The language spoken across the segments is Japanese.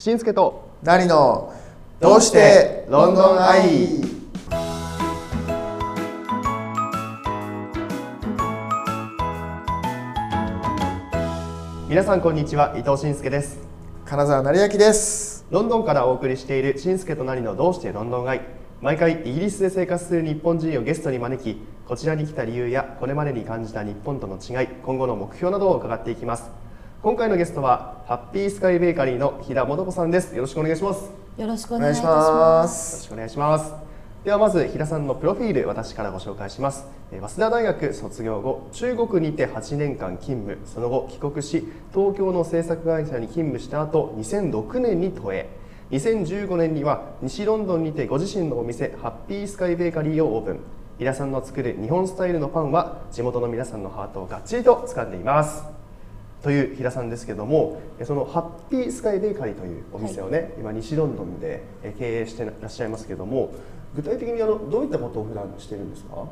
しんすけとなりのどうしてロンドンアイ。皆さんこんにちは伊藤しんすけです。金沢成明です。ロンドンからお送りしているしんすけとなりのどうしてロンドンアイ。毎回イギリスで生活する日本人をゲストに招きこちらに来た理由やこれまでに感じた日本との違い今後の目標などを伺っていきます今回のゲストはハッピースカイベーカリーの平本子さんです。よろしくお願いします。よよろしくおお願いしま。ます。すろしくお願いします。ではまず平さんのプロフィール私からご紹介します。えー早稲田大学卒業後中国にて8年間勤務。その後帰国し東京の制作会社に勤務した後2006年に都営。2015年には西ロンドンにてご自身のお店ハッピースカイベーカリーをオープン。平さんの作る日本スタイルのパンは地元の皆さんのハートをがっちりと掴んでいますという平さんですけどもえそのハッピースカイベーカリーというお店をね、今西ロンドンでえ経営してらっしゃいますけども具体的にあのどういったことを普段してるんですか？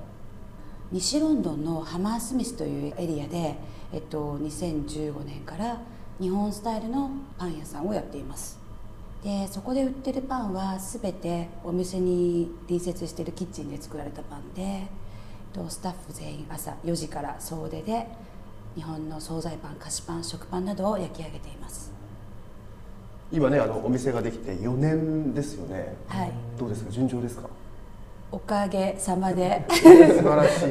西ロンドンのハマースミスというエリアで、えっと、2015年から日本スタイルのパン屋さんをやっています。でそこで売ってるパンは全てお店に隣接しているキッチンで作られたパンでとスタッフ全員朝4時から総出で日本の惣菜パン菓子パン食パンなどを焼き上げています。今ねあのお店ができて4年ですよね。はい。どうですか？順調ですか？おかげさまで。素晴らしい。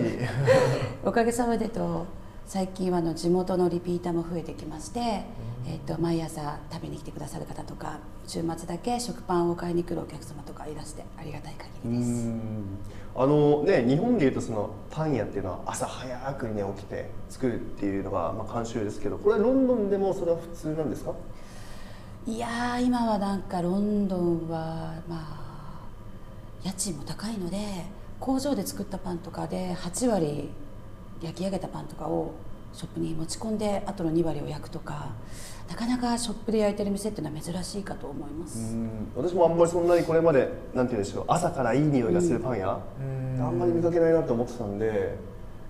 おかげさまでと最近はあの地元のリピーターも増えてきまして、えっと毎朝食べに来てくださる方とか週末だけ食パンを買いに来るお客様とかいらしてありがたい限りです。あのね日本でいうとそのパン屋っていうのは朝早くにね起きて作るっていうのがまあ慣習ですけどこれロンドンでもそれは普通なんですか？いやー今はなんかロンドンはまあ家賃も高いので工場で作ったパンとかで8割焼き上げたパンとかをショップに持ち込んであとの2割を焼くとかなかなかショップで焼いてる店っていうのは珍しいかと思います。私もあんまりそんなにこれまでなんて言うんでしょう朝からいい匂いがするパン屋、あんまり見かけないなと思ってたんで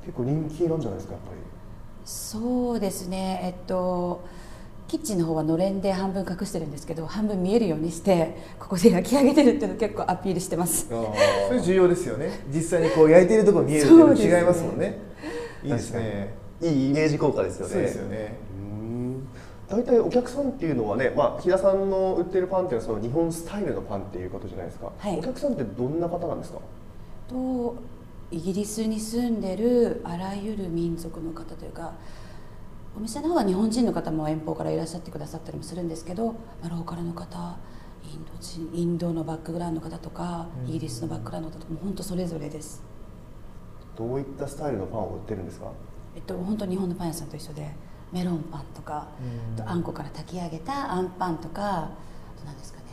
結構人気なんじゃないですかやっぱり。そうですね。えっとキッチンの方はのれんで半分隠してるんですけど半分見えるようにしてここで焼き上げてるっていうのを結構アピールしてます。それ重要ですよね。実際にこう焼いてるところ見えるっていうの違いますもんねいいですね。いいイメージ効果ですよね。そうですよね。うん。大体お客さんっていうのはね、まあ、平さんの売ってるパンっていうのはその日本スタイルのパンっていうことじゃないですか、はい。お客さんってどんな方なんですか？とイギリスに住んでるあらゆる民族の方というかお店の方は日本人の方も遠方からいらっしゃってくださったりもするんですけど、まあ、ローカルの方インド人インドのバックグラウンドの方とか、イギリスのバックグラウンドの方とかも本当それぞれです。どういったスタイルのパンを売ってるんですか？えっと、本当日本のパン屋さんと一緒でメロンパンとか、あとあんこから炊き上げたあんパンとかあと何ですかね。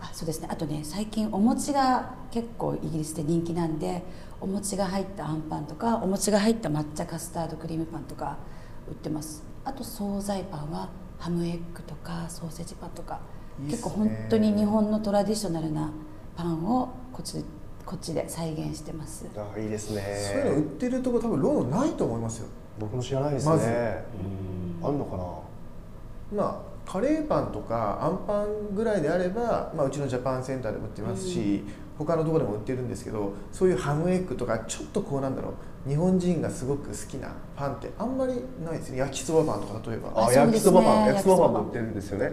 あそうですね。あとね最近お餅が結構イギリスで人気なんでお餅が入ったあんパンとかお餅が入った抹茶カスタードクリームパンとか売ってます。あと惣菜パンはハムエッグとかソーセージパンとか結構本当に日本のトラディショナルなパンをこっちこっちで再現してます。あいいですね。そういうの売ってるとこ多分ロードないと思いますよ。僕も知らないですね、まず。うん。あるのかな？まあカレーパンとかあんパンぐらいであれば、まあ、うちのジャパンセンターでも売ってますし、他のところでも売ってるんですけどそういうハムエッグとかちょっとこうなんだろう。日本人がすごく好きなパンってあんまりないですね。焼きそばパンとか例えば。ああそうですね。焼きそばパン。焼きそばパン。焼きそばパンも売ってるんですよね。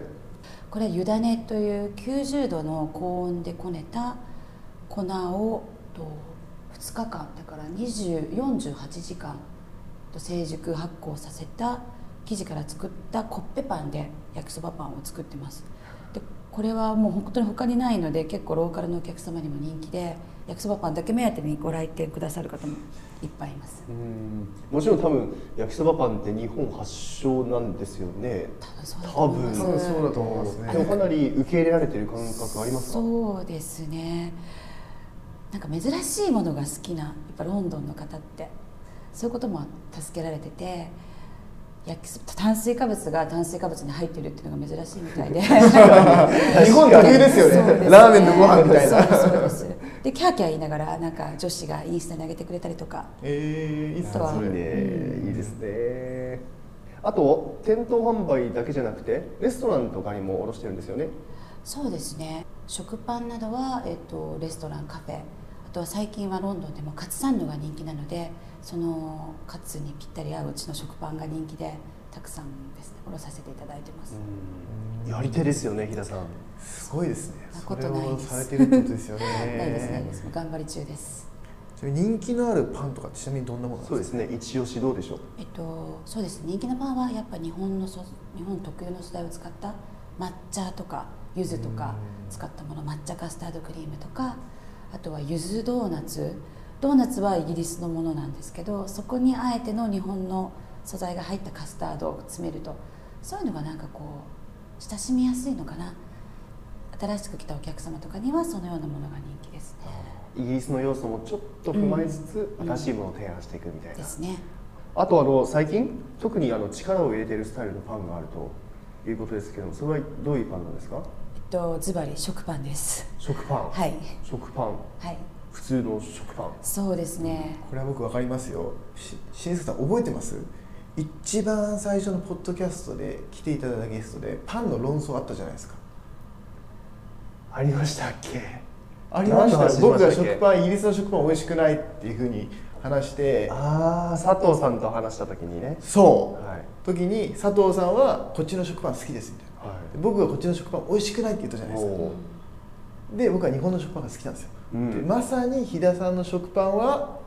これ湯種という90度の高温でこねた粉をと2日間だから20 48時間と成熟発酵させた生地から作ったコッペパンで焼きそばパンを作ってます。でこれはもう本当に他にないので結構ローカルのお客様にも人気で焼きそばパンだけ目当てにご来店くださる方もいっぱいいます。うん。もちろん多分焼きそばパンって日本発祥なんですよね。多分そうだと思います。多分。そうだと思いますね。でもかなり受け入れられてる感覚ありますか？そうですねなんか珍しいものが好きなやっぱロンドンの方って。そういうことも助けられてて焼きそ炭水化物が炭水化物に入ってるっていうのが珍しいみたいで。日本特有ですよね。そうです。ラーメンのご飯みたいな。そうですでキャーキャー言いながらなんか女子がインスタに上げてくれたりとか。えー、いいっすね。あとはそれいいねいいですね。あと店頭販売だけじゃなくてレストランとかにも卸してるんですよね。そうですね。食パンなどは、えっと、レストランカフェ。あとは最近はロンドンでもカツサンドが人気なのでそのカツにぴったり合ううちの食パンが人気でたくさんですね。卸させていただいてます、やり手ですよね日田さん。すごいですね。なことないですをされてるってことですよね。ないですないです。頑張り中です。人気のあるパンとかちなみにどんなものなんですか？そうですね。一押しどうでしょう？えっとそうですね。人気のパンはやっぱ日本のそ日本特有の素材を使った抹茶とか柚子とか使ったもの抹茶カスタードクリームとかあとは柚子ドーナツ。ドーナツはイギリスのものなんですけどそこにあえての日本の素材が入ったカスタードを詰めると。そういうのがなんかこう親しみやすいのかな。新しく来たお客様とかにはそのようなものが人気ですね。イギリスの要素もちょっと踏まえつつ、うん。新しいものを提案していくみたいな、ですね。あとあの最近特にあの力を入れているスタイルのパンがあるということですけどもそれはどういうパンなんですか？とズバリ食パンです。食パン、はい。食パン？はい。普通の食パン？そうですね。これは僕わかりますよ。し新助さん覚えてます？一番最初のポッドキャストで来ていただいたゲストでパンの論争あったじゃないですか。ありましたっけ？ありました。僕がましたっけ？食パンイギリスの食パン美味しくないっていうふうに話して。ああ佐藤さんと話した時にね。そう、はい。時に佐藤さんはこっちの食パン好きですみたいな僕がこっちの食パン美味しくないって言ったじゃないですか。で僕は日本の食パンが好きなんですよ、うん。でまさに飛田さんの食パンは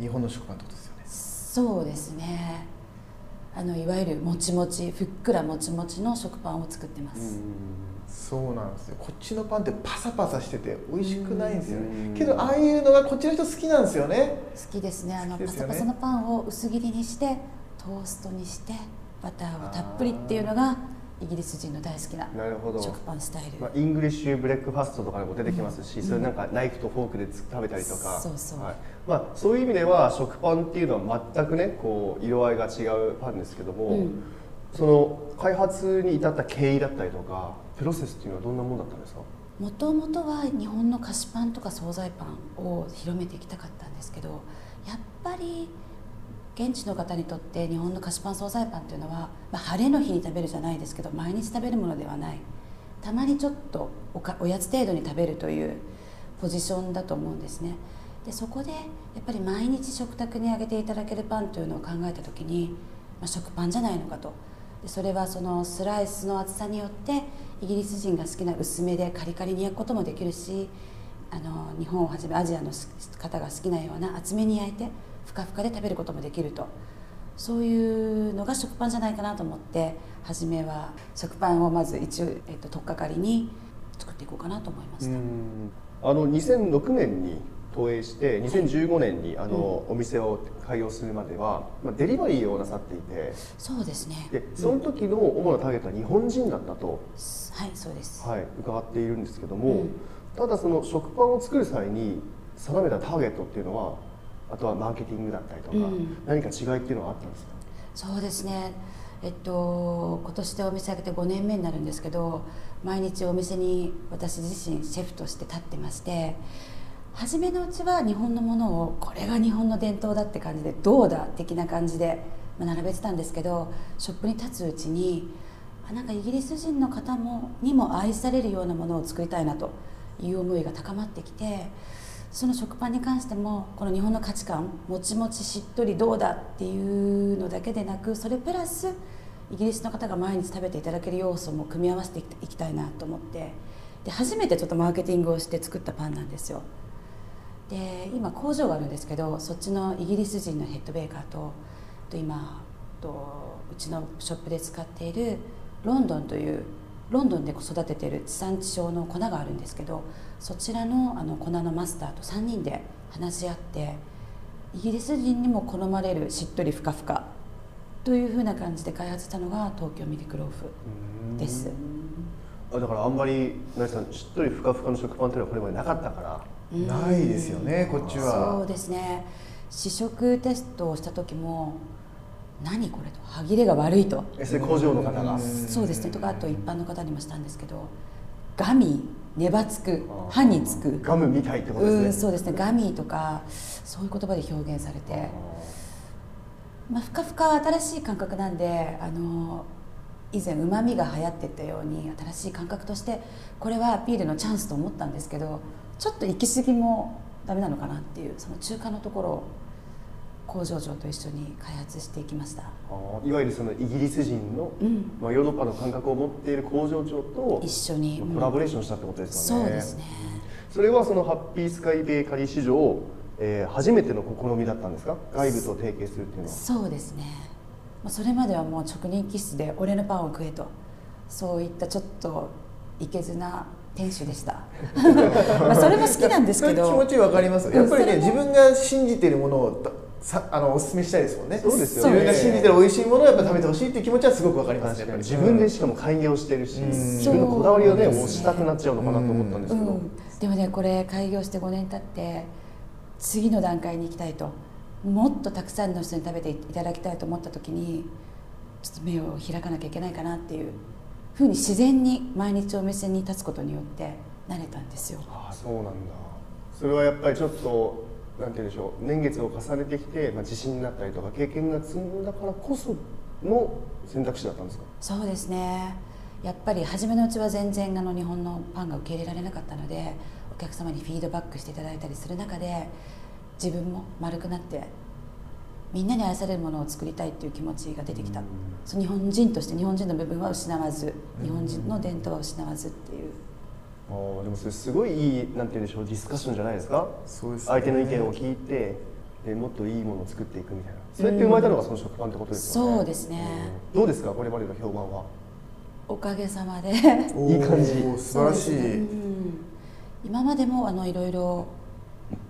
日本の食パンってことですよね。そうですね。あのいわゆるもちもちふっくらもちもちの食パンを作ってます、そうなんですよ。こっちのパンってパサパサしてて美味しくないんですようん。ねけどああいうのがこっちの人好きなんですよね。好きですね。あのね。パサパサのパンを薄切りにしてトーストにしてバターをたっぷりっていうのがイギリス人の大好きななるほど。食パンスタイル、まあ、イングリッシュブレックファストとかでも出てきますし、それなんかナイフとフォークでつ食べたりとか。そうそう。はい。まあ、そういう意味では食パンっていうのは全くねこう色合いが違うパンですけども、うん。その開発に至った経緯だったりとかプロセスっていうのはどんなものだったんですか？もともとは日本の菓子パンとか惣菜パンを広めていきたかったんですけどやっぱり現地の方にとって日本の菓子パン惣菜パンっていうのは、まあ、晴れの日に食べるじゃないですけど毎日食べるものではない。たまにちょっとおやつ程度に食べるというポジションだと思うんですね。でそこでやっぱり毎日食卓にあげていただけるパンというのを考えた時に、まあ、食パンじゃないのかと。でそれはそのスライスの厚さによってイギリス人が好きな薄めでカリカリに焼くこともできるしあの日本をはじめアジアの方が好きなような厚めに焼いてふかふかで食べることもできると。そういうのが食パンじゃないかなと思って初めは食パンをまず一応、えっと、取っかかりに作っていこうかなと思いました。あの2006年に投影して2015年にあの、お店を開業するまでは、まあ、デリバリーをなさっていて。そうですね。でその時の主なターゲットは日本人だったと、はいそうです、はい、伺っているんですけども、うん。ただその食パンを作る際に定めたターゲットっていうのはあとはマーケティングだったりとか、うん。何か違いっていうのはあったんですか？そうですね。えっと今年でお店開けて5年目になるんですけど毎日お店に私自身シェフとして立ってまして初めのうちは日本のものをこれが日本の伝統だって感じでどうだ的な感じでまあ並べてたんですけどショップに立つうちにあなんかイギリス人の方もにも愛されるようなものを作りたいなという思いが高まってきてその食パンに関してもこの日本の価値観もちもちしっとりどうだっていうのだけでなくそれプラスイギリスの方が毎日食べていただける要素も組み合わせていきたいなと思ってで初めてちょっとマーケティングをして作ったパンなんですよで今工場があるんですけどそっちのイギリス人のヘッドベーカーとと今とうちのショップで使っているロンドンというロンドンで育てている地産地消の粉があるんですけどそちらのあの粉のマスターと3人で話し合ってイギリス人にも好まれるしっとりふかふかというふうな感じで開発したのが東京ミルクローフです。あだからあんまり成さんしっとりふかふかの食パンっていうのはこれまでなかったからないですよねこっちそうはですね。試食テストをした時も何これと歯切れが悪いと。工場の方が。そうですね。とかあと一般の方にもしたんですけどガミねばつく歯につく。ガムみたいってことですね。うんそうですね。ガミとかそういう言葉で表現されて。まあ、ふかふかは新しい感覚なんであの以前うまみが流行ってたように新しい感覚としてこれはアピールのチャンスと思ったんですけどちょっと行き過ぎもダメなのかなっていうその中間のところを工場長と一緒に開発していきました、いわゆるそのイギリス人の、うん、まあ、ヨーロッパの感覚を持っている工場長と一緒に。コラボレーションしたってことですよね。そうですね。それはそのハッピースカイベーカリー史上、えー初めての試みだったんですか？外部と提携するっていうのは。そうですね。まあそれまではもう職人気質で俺のパンを食えと。そういったちょっといけずな店主でした。まあそれも好きなんですけど。気持ちわかります。やっぱりね自分が信じているものをさあのお勧めしたいですもんね。そうですよね。自分が信じてる美味しいものをやっぱ食べてほしいっていう気持ちはすごくわかります。確かに。やっぱり自分でしかも開業してるし、うん。自分のこだわりをね押したくなっちゃうのかなと思ったんですけど、う。ん、でもねこれ開業して5年経って次の段階に行きたいともっとたくさんの人に食べていただきたいと思った時にちょっと目を開かなきゃいけないかなっていうふうに自然に毎日お店に立つことによって慣れたんですよ。ああそうなんだ。それはやっぱりちょっとなんて言うんでしょう年月を重ねてきて、まあ、自信になったりとか経験が積んだからこその選択肢だったんですか？そうですね。やっぱり初めのうちは全然あの日本のパンが受け入れられなかったのでお客様にフィードバックしていただいたりする中で自分も丸くなってみんなに愛されるものを作りたいっていう気持ちが出てきた、日本人として日本人の部分は失わずうん日本人の伝統は失わずっていうあーでもそれすごいいいなんて言うんでしょうディスカッションじゃないですか？そうですね。相手の意見を聞いてでもっといいものを作っていくみたいな。それって生まれたのがその食パンってことですよね、そうですね。うん。どうですか？これまでの評判は？おかげさまで。いい感じ。素晴らしそうですね。い、うん。今までもあのいろいろ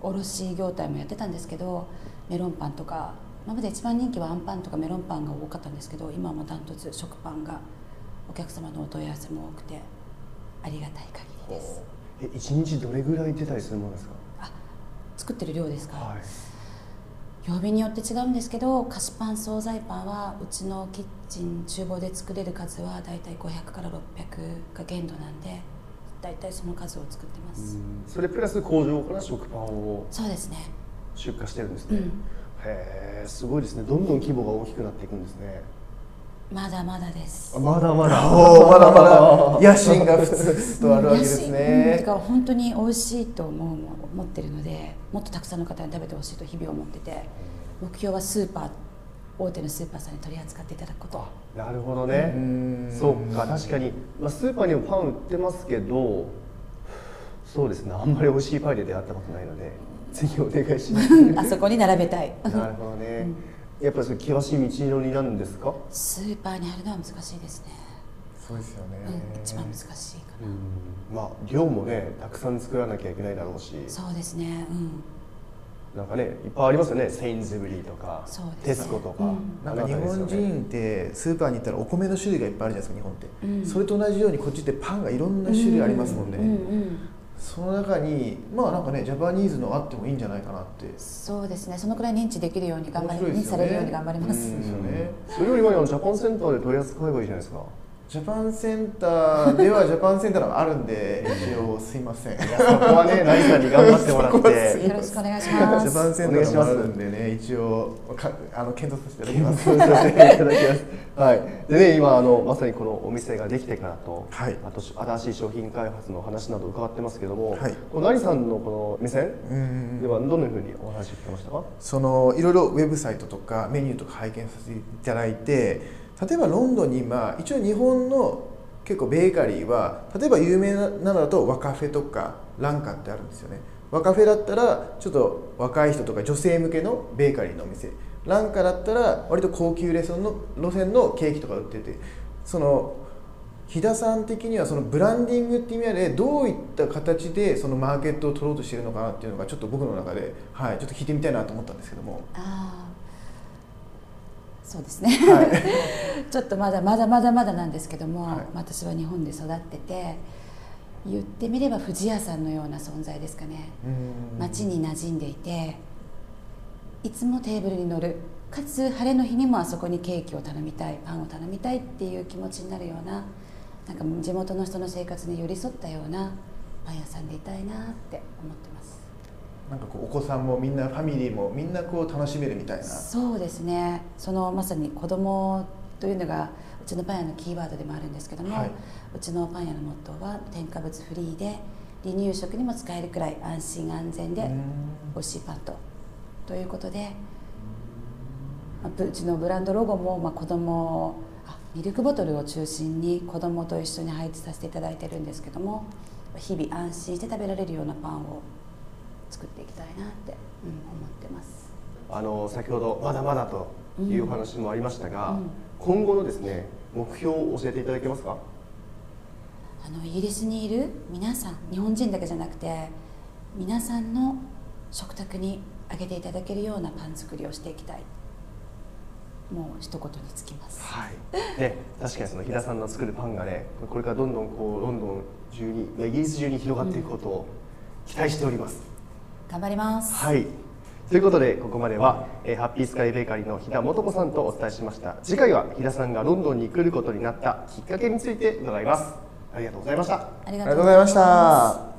卸業態もやってたんですけどメロンパンとか今まで一番人気はあんパンとかメロンパンが多かったんですけど今はもうダントツ食パンがお客様のお問い合わせも多くてありがたい限りです。え一日どれぐらい出たりするものですか？あ作ってる量ですか、はい。曜日によって違うんですけど菓子パン惣菜パンはうちのキッチン厨房で作れる数はだいたい500から600が限度なんでだいたいその数を作ってます、それプラス工場から食パンをそうですね。出荷してるんですね、うん。へえすごいですね。どんどん規模が大きくなっていくんですねまだまだです。あまだまだ。おーまだまだ。野心がふつふつとあるわけですね。てか本当に美味しいと思う思ってるのでもっとたくさんの方に食べてほしいと日々思ってて目標はスーパー大手のスーパーさんに取り扱っていただくこと。なるほどね、うん。そうか確かに、まあ、スーパーにもパン売ってますけどそうですね。あんまり美味しいパイで出会ったことないのでぜひお願いします。あそこに並べたい。なるほどね、やっぱり険しい道のりなんですか、スーパーにあるのは難しいですね、そうですよね、うん、一番難しいかな、まあ量もねたくさん作らなきゃいけないだろうし。そうですね。うん。なんかねいっぱいありますよね。セインズブリーとか、そうですね。テスコとか、うん。なんか日本人ってスーパーに行ったらお米の種類がいっぱいあるじゃないですか日本って、うん。それと同じようにこっちってパンがいろんな種類ありますもんね、うんうんその中にまあなんかねジャパニーズのあってもいいんじゃないかなって。そうですね。そのくらい認知できるように頑張り、認知面白いですよね。されるように頑張ります、うん。ですよねそれより前にジャパンセンターで取り扱えばいいじゃないですかジャパンセンターではジャパンセンターがあるんで一応すいません。いやそこはね成さんに頑張ってもらって。よろしくお願いしまジャすパンセンターがあるんでね一応かあの検討させていただきます。検討させていただきます。はい。でね、今あのまさにこのお店ができてからと、はい。あと新しい商品開発の話など伺ってますけども、はい。この成さんのこの目線うん。ではどのようにお話聞きましたか？そのいろいろウェブサイトとかメニューとか拝見させていただいて例えばロンドンに今一応日本の結構ベーカリーは例えば有名なのだとワカフェとかランカってあるんですよね。ワカフェだったらちょっと若い人とか女性向けのベーカリーのお店。ランカだったら割と高級レストランの路線のケーキとか売ってて。その飛田さん的にはそのブランディングっていう意味でどういった形でそのマーケットを取ろうとしてるのかなっていうのがちょっと僕の中で、はい、ちょっと聞いてみたいなと思ったんですけども。あそうですね、はい。ちょっとまだまだまだまだなんですけども、はい。私は日本で育ってて言ってみれば富士屋さんのような存在ですかね。街に馴染んでいていつもテーブルに乗る。かつ晴れの日にもあそこにケーキを頼みたい。パンを頼みたいっていう気持ちになるようななんか地元の人の生活に寄り添ったようなパン屋さんでいたいなって思ってますなんかこうお子さんもみんなファミリーもみんなこう楽しめるみたいな。そうですね。そのまさに子供というのがうちのパン屋のキーワードでもあるんですけども、はい。うちのパン屋のモットーは添加物フリーで離乳食にも使えるくらい安心安全でうん。美味しいパンと。ということで、まあうちのブランドロゴも、まあ、子供あミルクボトルを中心に子供と一緒に配置させていただいてるんですけども日々安心して食べられるようなパンを作っていきたいなって、うん、思ってます。あの先ほどまだまだというお話もありましたが、うん。今後のですね目標を教えていただけますか？あのイギリスにいる皆さん日本人だけじゃなくて皆さんの食卓にあげていただけるようなパン作りをしていきたい。もう一言につきます。はい、ね、確かにその飛田さんの作るパンがねこれからどんどんこうロンドン中にイギリス中に広がっていくことを期待しております、頑張ります、はい。ということでここまでは、えーハッピースカイベーカリーの飛田素子さんとお伝えしました。次回は飛田さんがロンドンに来ることになったきっかけについて伺います。ありがとうございました。ありがありがとうございました